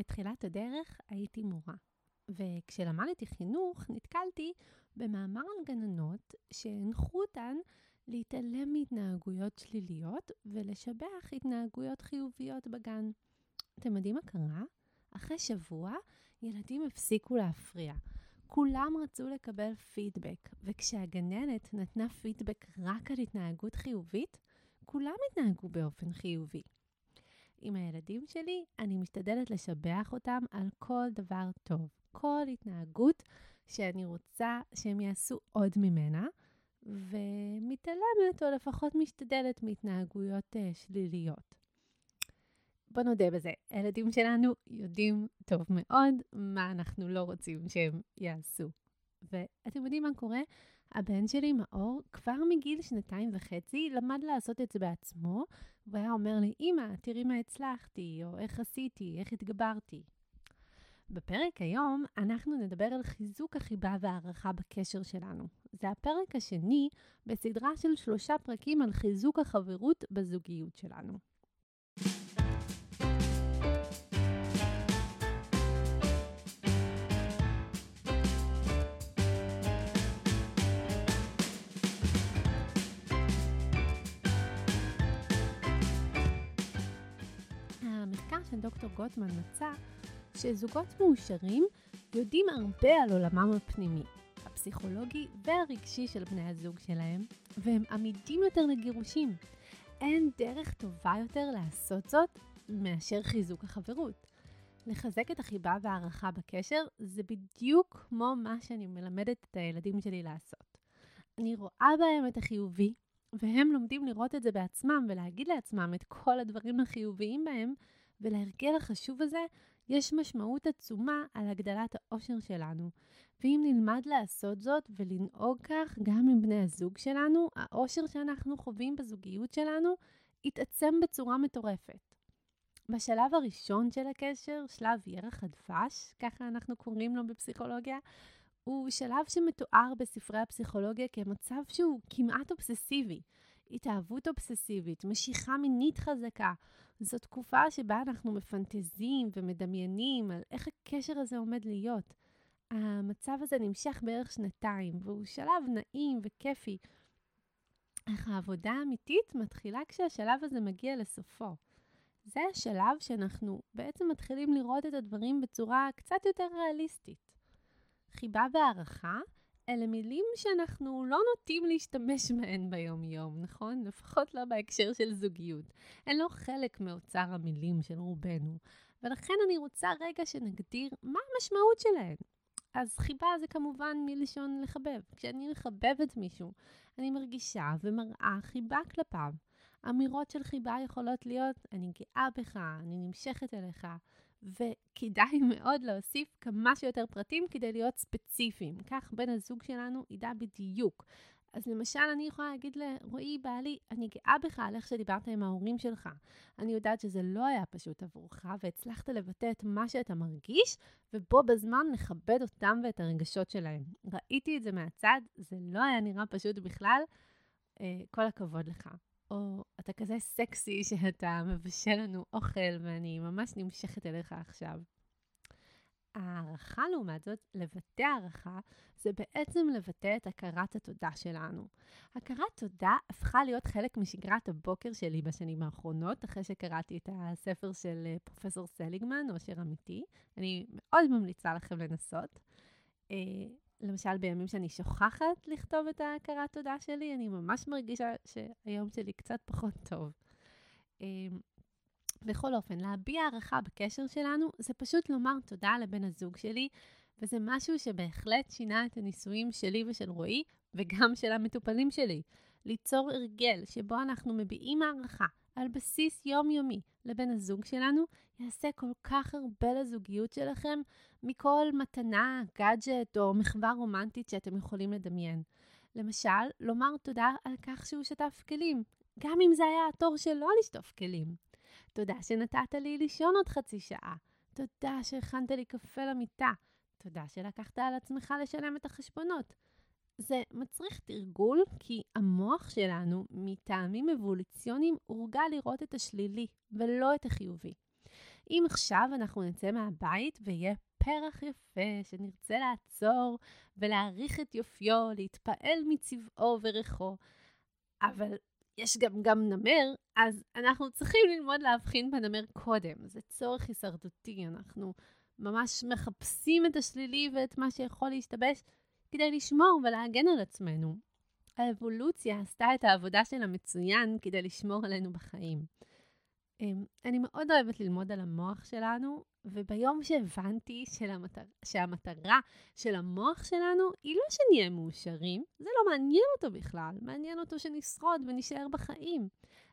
בתחילת הדרך הייתי מורה, וכשלמדתי חינוך נתקלתי במאמר על גננות שהנחו אותן להתעלם מהתנהגויות שליליות ולשבח התנהגויות חיוביות בגן. אתם יודעים מה קרה? אחרי שבוע ילדים הפסיקו להפריע. כולם רצו לקבל פידבק, וכשהגננת נתנה פידבק רק על התנהגות חיובית, כולם התנהגו באופן חיובי. עם הילדים שלי, אני משתדלת לשבח אותם על כל דבר טוב. כל התנהגות שאני רוצה שהם יעשו עוד ממנה, ומתעלמת, או לפחות משתדלת מהתנהגויות uh, שליליות. בוא נודה בזה, הילדים שלנו יודעים טוב מאוד מה אנחנו לא רוצים שהם יעשו. ואתם יודעים מה קורה? הבן שלי, מאור, כבר מגיל שנתיים וחצי למד לעשות את זה בעצמו, והיה אומר לי, אמא, תראי מה הצלחתי, או איך עשיתי, איך התגברתי. בפרק היום אנחנו נדבר על חיזוק החיבה והערכה בקשר שלנו. זה הפרק השני בסדרה של שלושה פרקים על חיזוק החברות בזוגיות שלנו. של דוקטור גוטמן מצא שזוגות מאושרים יודעים הרבה על עולמם הפנימי, הפסיכולוגי והרגשי של בני הזוג שלהם, והם עמידים יותר לגירושים. אין דרך טובה יותר לעשות זאת מאשר חיזוק החברות. לחזק את החיבה והערכה בקשר זה בדיוק כמו מה שאני מלמדת את הילדים שלי לעשות. אני רואה בהם את החיובי, והם לומדים לראות את זה בעצמם ולהגיד לעצמם את כל הדברים החיוביים בהם, ולהרגל החשוב הזה יש משמעות עצומה על הגדלת האושר שלנו. ואם נלמד לעשות זאת ולנהוג כך גם עם בני הזוג שלנו, האושר שאנחנו חווים בזוגיות שלנו יתעצם בצורה מטורפת. בשלב הראשון של הקשר, שלב ירח הדבש, ככה אנחנו קוראים לו בפסיכולוגיה, הוא שלב שמתואר בספרי הפסיכולוגיה כמצב שהוא כמעט אובססיבי. התאהבות אובססיבית, משיכה מינית חזקה. זו תקופה שבה אנחנו מפנטזים ומדמיינים על איך הקשר הזה עומד להיות. המצב הזה נמשך בערך שנתיים, והוא שלב נעים וכיפי. אך העבודה האמיתית מתחילה כשהשלב הזה מגיע לסופו. זה השלב שאנחנו בעצם מתחילים לראות את הדברים בצורה קצת יותר ריאליסטית. חיבה והערכה אלה מילים שאנחנו לא נוטים להשתמש בהן ביום-יום, נכון? לפחות לא בהקשר של זוגיות. הן לא חלק מאוצר המילים של רובנו, ולכן אני רוצה רגע שנגדיר מה המשמעות שלהן. אז חיבה זה כמובן מלשון לחבב. כשאני מחבבת מישהו, אני מרגישה ומראה חיבה כלפיו. אמירות של חיבה יכולות להיות, אני גאה בך, אני נמשכת אליך, וכדאי מאוד להוסיף כמה שיותר פרטים כדי להיות ספציפיים. כך בן הזוג שלנו ידע בדיוק. אז למשל, אני יכולה להגיד לרועי, בעלי, אני גאה בך על איך שדיברת עם ההורים שלך. אני יודעת שזה לא היה פשוט עבורך, והצלחת לבטא את מה שאתה מרגיש, ובו בזמן לכבד אותם ואת הרגשות שלהם. ראיתי את זה מהצד, זה לא היה נראה פשוט בכלל. אה, כל הכבוד לך. או אתה כזה סקסי שאתה מבשל לנו אוכל ואני ממש נמשכת אליך עכשיו. הערכה, לעומת זאת, לבטא הערכה, זה בעצם לבטא את הכרת התודה שלנו. הכרת תודה הפכה להיות חלק משגרת הבוקר שלי בשנים האחרונות, אחרי שקראתי את הספר של אה, פרופסור סליגמן, עושר אמיתי. אני מאוד ממליצה לכם לנסות. למשל, בימים שאני שוכחת לכתוב את ההכרת תודה שלי, אני ממש מרגישה שהיום שלי קצת פחות טוב. אמ, בכל אופן, להביע הערכה בקשר שלנו זה פשוט לומר תודה לבן הזוג שלי, וזה משהו שבהחלט שינה את הנישואים שלי ושל רועי, וגם של המטופלים שלי. ליצור הרגל שבו אנחנו מביעים הערכה על בסיס יומיומי לבן הזוג שלנו, יעשה כל כך הרבה לזוגיות שלכם מכל מתנה, גאדג'ט או מחווה רומנטית שאתם יכולים לדמיין. למשל, לומר תודה על כך שהוא שטף כלים, גם אם זה היה התור שלו לשטוף כלים. תודה שנתת לי לישון עוד חצי שעה. תודה שהכנת לי קפה למיטה. תודה שלקחת על עצמך לשלם את החשבונות. זה מצריך תרגול, כי המוח שלנו, מטעמים אבולוציוניים, הורגל לראות את השלילי ולא את החיובי. אם עכשיו אנחנו נצא מהבית ויהיה פרח יפה שנרצה לעצור ולהעריך את יופיו, להתפעל מצבעו וריחו, אבל יש גם, גם נמר, אז אנחנו צריכים ללמוד להבחין בנמר קודם. זה צורך הישרדותי, אנחנו ממש מחפשים את השלילי ואת מה שיכול להשתבש כדי לשמור ולהגן על עצמנו. האבולוציה עשתה את העבודה שלה מצוין כדי לשמור עלינו בחיים. אמ, אני מאוד אוהבת ללמוד על המוח שלנו, וביום שהבנתי שלמטר... שהמטרה של המוח שלנו היא לא שנהיה מאושרים, זה לא מעניין אותו בכלל, מעניין אותו שנשרוד ונשאר בחיים.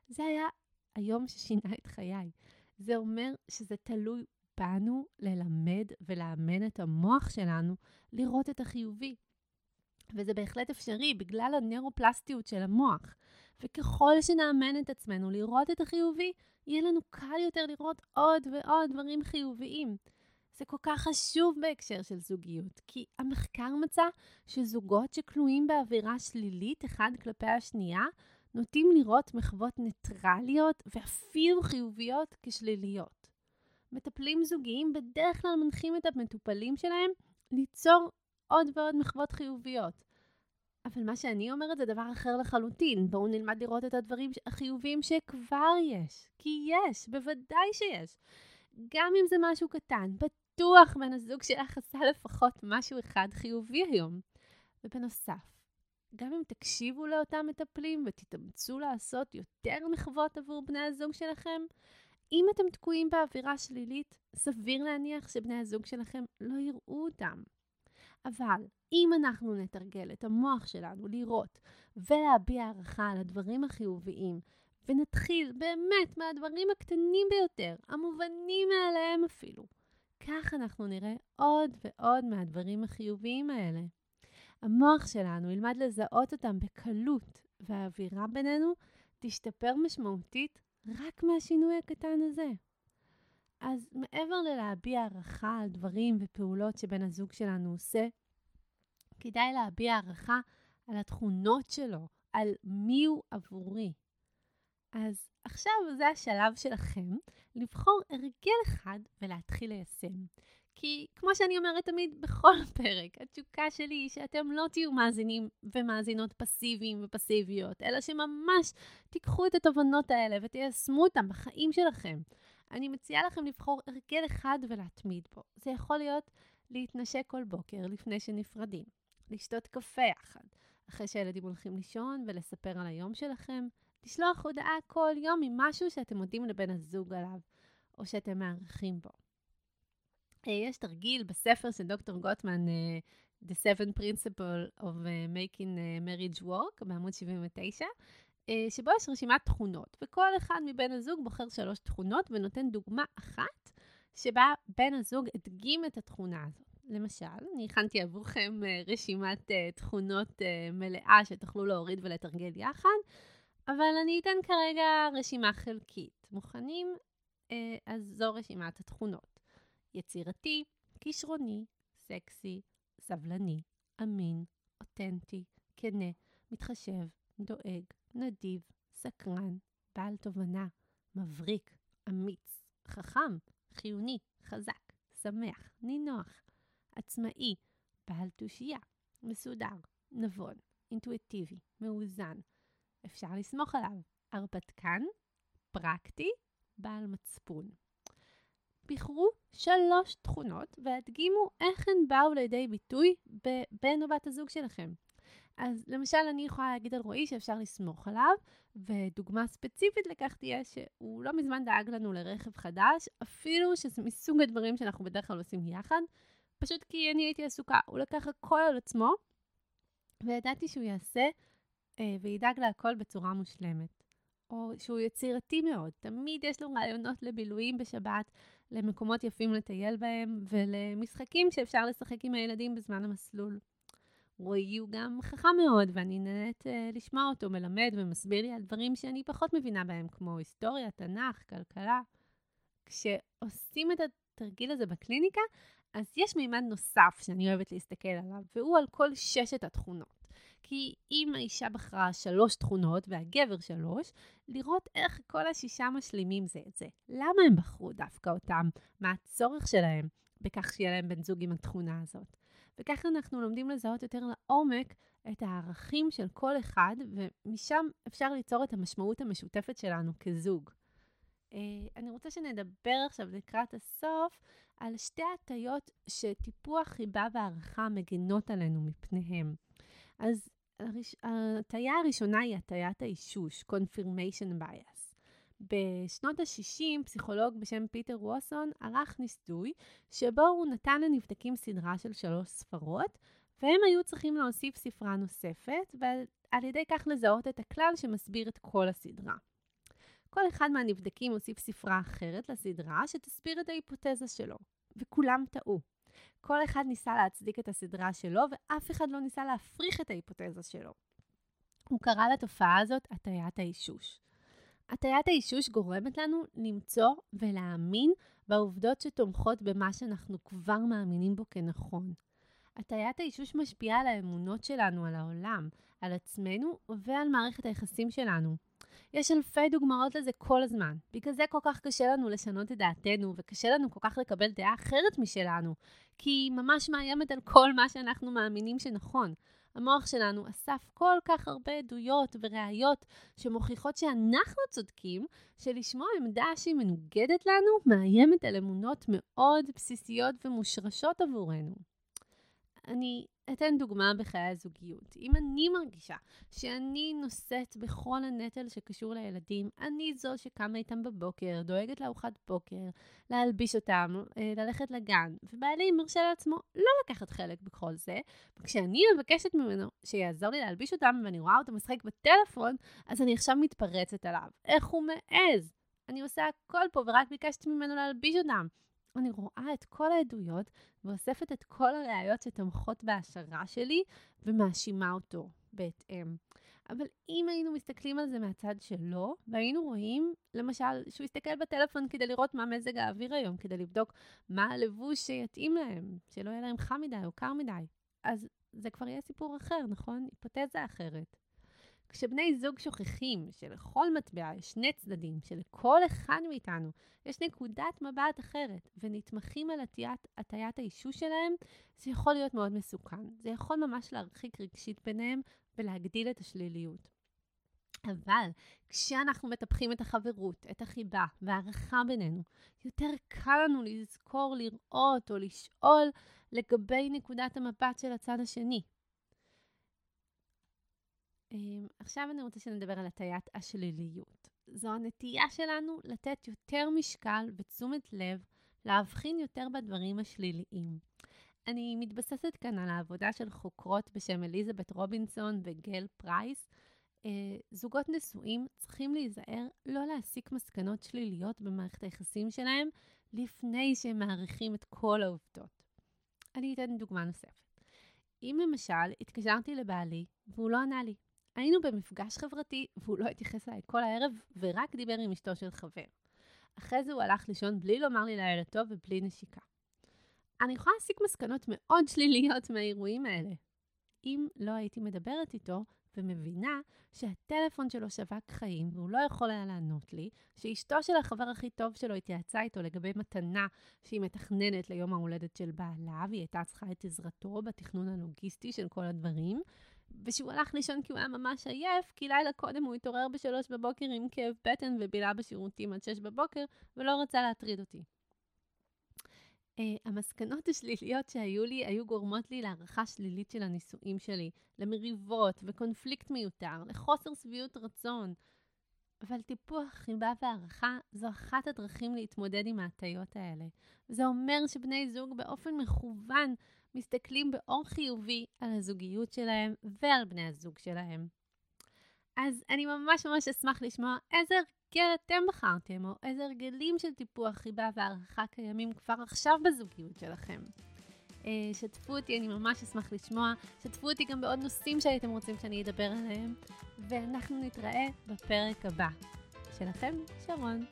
זה היה היום ששינה את חיי. זה אומר שזה תלוי בנו ללמד ולאמן את המוח שלנו לראות את החיובי. וזה בהחלט אפשרי בגלל הנeuropלסטיות של המוח. וככל שנאמן את עצמנו לראות את החיובי, יהיה לנו קל יותר לראות עוד ועוד דברים חיוביים. זה כל כך חשוב בהקשר של זוגיות, כי המחקר מצא שזוגות שכלואים באווירה שלילית אחד כלפי השנייה, נוטים לראות מחוות ניטרליות ואפילו חיוביות כשליליות. מטפלים זוגיים בדרך כלל מנחים את המטופלים שלהם ליצור עוד ועוד מחוות חיוביות. אבל מה שאני אומרת זה דבר אחר לחלוטין. בואו נלמד לראות את הדברים החיוביים שכבר יש. כי יש, בוודאי שיש. גם אם זה משהו קטן, בטוח בן הזוג שלך עשה לפחות משהו אחד חיובי היום. ובנוסף, גם אם תקשיבו לאותם מטפלים ותתאמצו לעשות יותר מחוות עבור בני הזוג שלכם, אם אתם תקועים באווירה שלילית, סביר להניח שבני הזוג שלכם לא יראו אותם. אבל אם אנחנו נתרגל את המוח שלנו לראות ולהביע הערכה על הדברים החיוביים, ונתחיל באמת מהדברים הקטנים ביותר, המובנים מאליהם אפילו, כך אנחנו נראה עוד ועוד מהדברים החיוביים האלה. המוח שלנו ילמד לזהות אותם בקלות, והאווירה בינינו תשתפר משמעותית רק מהשינוי הקטן הזה. אז מעבר ללהביע הערכה על דברים ופעולות שבן הזוג שלנו עושה, כדאי להביע הערכה על התכונות שלו, על מי הוא עבורי. אז עכשיו זה השלב שלכם לבחור הרגל אחד ולהתחיל ליישם. כי כמו שאני אומרת תמיד בכל פרק, התשוקה שלי היא שאתם לא תהיו מאזינים ומאזינות פסיביים ופסיביות, אלא שממש תיקחו את התובנות האלה ותיישמו אותם בחיים שלכם. אני מציעה לכם לבחור הרגל אחד ולהתמיד בו. זה יכול להיות להתנשק כל בוקר לפני שנפרדים, לשתות קפה יחד, אחרי שהילדים הולכים לישון ולספר על היום שלכם, לשלוח הודעה כל יום עם משהו שאתם מודים לבן הזוג עליו, או שאתם מארחים בו. אה, יש תרגיל בספר של דוקטור גוטמן, uh, The Seven Principle of uh, Making Marriage Work, בעמוד 79, uh, שבו יש רשימת תכונות, וכל אחד מבן הזוג בוחר שלוש תכונות ונותן דוגמה אחת שבה בן הזוג הדגים את התכונה הזאת. למשל, אני הכנתי עבורכם uh, רשימת uh, תכונות מלאה שתוכלו להוריד ולתרגל יחד, אבל אני אתן כרגע רשימה חלקית. מוכנים? אז זו רשימת התכונות. יצירתי, כישרוני, סקסי, סבלני, אמין, אותנטי, כנה, מתחשב, דואג, נדיב, סקרן, בעל תובנה, מבריק, אמיץ, חכם, חיוני, חזק, שמח, נינוח, עצמאי, בעל תושייה, מסודר, נבון, אינטואיטיבי, מאוזן, אפשר לסמוך עליו, הרפתקן, פרקטי, בעל מצפון. בחרו שלוש תכונות והדגימו איך הן באו לידי ביטוי בבן או בת הזוג שלכם. אז למשל, אני יכולה להגיד על רועי שאפשר לסמוך עליו, ודוגמה ספציפית לכך תהיה שהוא לא מזמן דאג לנו לרכב חדש, אפילו שזה מסוג הדברים שאנחנו בדרך כלל עושים יחד, פשוט כי אני הייתי עסוקה. הוא לקח הכל על עצמו, וידעתי שהוא יעשה אה, וידאג להכל בצורה מושלמת. או שהוא יצירתי מאוד, תמיד יש לו רעיונות לבילויים בשבת, למקומות יפים לטייל בהם, ולמשחקים שאפשר לשחק עם הילדים בזמן המסלול. רועי הוא גם חכם מאוד, ואני נהנית uh, לשמוע אותו מלמד ומסביר לי על דברים שאני פחות מבינה בהם, כמו היסטוריה, תנ"ך, כלכלה. כשעושים את התרגיל הזה בקליניקה, אז יש מימד נוסף שאני אוהבת להסתכל עליו, והוא על כל ששת התכונות. כי אם האישה בחרה שלוש תכונות והגבר שלוש, לראות איך כל השישה משלימים זה את זה. למה הם בחרו דווקא אותם? מה הצורך שלהם בכך שיהיה להם בן זוג עם התכונה הזאת? וככה אנחנו לומדים לזהות יותר לעומק את הערכים של כל אחד, ומשם אפשר ליצור את המשמעות המשותפת שלנו כזוג. אה, אני רוצה שנדבר עכשיו לקראת הסוף על שתי הטיות שטיפוח חיבה והערכה מגנות עלינו מפניהם. אז ההטיה הראשונה היא הטיית האישוש, confirmation bias. בשנות ה-60, פסיכולוג בשם פיטר ווסון ערך ניסוי, שבו הוא נתן לנבדקים סדרה של שלוש ספרות, והם היו צריכים להוסיף ספרה נוספת, ועל ידי כך לזהות את הכלל שמסביר את כל הסדרה. כל אחד מהנבדקים הוסיף ספרה אחרת לסדרה שתסביר את ההיפותזה שלו, וכולם טעו. כל אחד ניסה להצדיק את הסדרה שלו, ואף אחד לא ניסה להפריך את ההיפותזה שלו. הוא קרא לתופעה הזאת הטיית האישוש. הטיית האישוש גורמת לנו למצוא ולהאמין בעובדות שתומכות במה שאנחנו כבר מאמינים בו כנכון. הטיית האישוש משפיעה על האמונות שלנו, על העולם, על עצמנו ועל מערכת היחסים שלנו. יש אלפי דוגמאות לזה כל הזמן. בגלל זה כל כך קשה לנו לשנות את דעתנו, וקשה לנו כל כך לקבל דעה אחרת משלנו, כי היא ממש מאיימת על כל מה שאנחנו מאמינים שנכון. המוח שלנו אסף כל כך הרבה עדויות וראיות שמוכיחות שאנחנו צודקים, שלשמוע עמדה שהיא מנוגדת לנו מאיימת על אמונות מאוד בסיסיות ומושרשות עבורנו. אני אתן דוגמה בחיי הזוגיות. אם אני מרגישה שאני נושאת בכל הנטל שקשור לילדים, אני זו שקמה איתם בבוקר, דואגת לארוחת בוקר, להלביש אותם, אה, ללכת לגן, ובעלי מרשה לעצמו לא לקחת חלק בכל זה, וכשאני מבקשת ממנו שיעזור לי להלביש אותם ואני רואה אותו משחק בטלפון, אז אני עכשיו מתפרצת עליו. איך הוא מעז? אני עושה הכל פה ורק ביקשתי ממנו להלביש אותם. אני רואה את כל העדויות ואוספת את כל הראיות שתומכות בהשערה שלי ומאשימה אותו בהתאם. אבל אם היינו מסתכלים על זה מהצד שלו, והיינו רואים, למשל, שהוא יסתכל בטלפון כדי לראות מה מזג האוויר היום, כדי לבדוק מה הלבוש שיתאים להם, שלא יהיה להם חם מדי או קר מדי, אז זה כבר יהיה סיפור אחר, נכון? היפותזה אחרת. כשבני זוג שוכחים שלכל מטבע יש שני צדדים, שלכל אחד מאיתנו יש נקודת מבט אחרת, ונתמכים על הטיית, הטיית האישוש שלהם, זה יכול להיות מאוד מסוכן. זה יכול ממש להרחיק רגשית ביניהם ולהגדיל את השליליות. אבל כשאנחנו מטפחים את החברות, את החיבה והערכה בינינו, יותר קל לנו לזכור, לראות או לשאול לגבי נקודת המבט של הצד השני. אמ, עכשיו אני רוצה שנדבר על הטיית השליליות. זו הנטייה שלנו לתת יותר משקל ותשומת לב, להבחין יותר בדברים השליליים. אני מתבססת כאן על העבודה של חוקרות בשם אליזבת רובינסון וגל פרייס. אה, זוגות נשואים צריכים להיזהר לא להסיק מסקנות שליליות במערכת היחסים שלהם לפני שהם מעריכים את כל העובדות. אני אתן דוגמה נוספת. אם למשל התקשרתי לבעלי והוא לא ענה לי, היינו במפגש חברתי, והוא לא התייחס אליי כל הערב, ורק דיבר עם אשתו של חבר. אחרי זה הוא הלך לישון בלי לומר לי לילה טוב ובלי נשיקה. אני יכולה להסיק מסקנות מאוד שליליות מהאירועים האלה. אם לא הייתי מדברת איתו ומבינה שהטלפון שלו שווק חיים והוא לא יכול היה לענות לי, שאשתו של החבר הכי טוב שלו התייעצה איתו לגבי מתנה שהיא מתכננת ליום ההולדת של בעלה, והיא הייתה צריכה את עזרתו בתכנון הלוגיסטי של כל הדברים, ושהוא הלך לישון כי הוא היה ממש עייף, כי לילה קודם הוא התעורר בשלוש בבוקר עם כאב בטן ובילה בשירותים עד שש בבוקר, ולא רצה להטריד אותי. Uh, המסקנות השליליות שהיו לי היו גורמות לי להערכה שלילית של הנישואים שלי, למריבות וקונפליקט מיותר, לחוסר שביעות רצון. אבל טיפוח חיבה והערכה זו אחת הדרכים להתמודד עם ההטיות האלה. זה אומר שבני זוג באופן מכוון מסתכלים באור חיובי על הזוגיות שלהם ועל בני הזוג שלהם. אז אני ממש ממש אשמח לשמוע איזה הרגל אתם בחרתם, או איזה הרגלים של טיפוח חיבה והערכה קיימים כבר עכשיו בזוגיות שלכם. אה, שתפו אותי, אני ממש אשמח לשמוע. שתפו אותי גם בעוד נושאים שהייתם רוצים שאני אדבר עליהם, ואנחנו נתראה בפרק הבא. שלכם, שרון.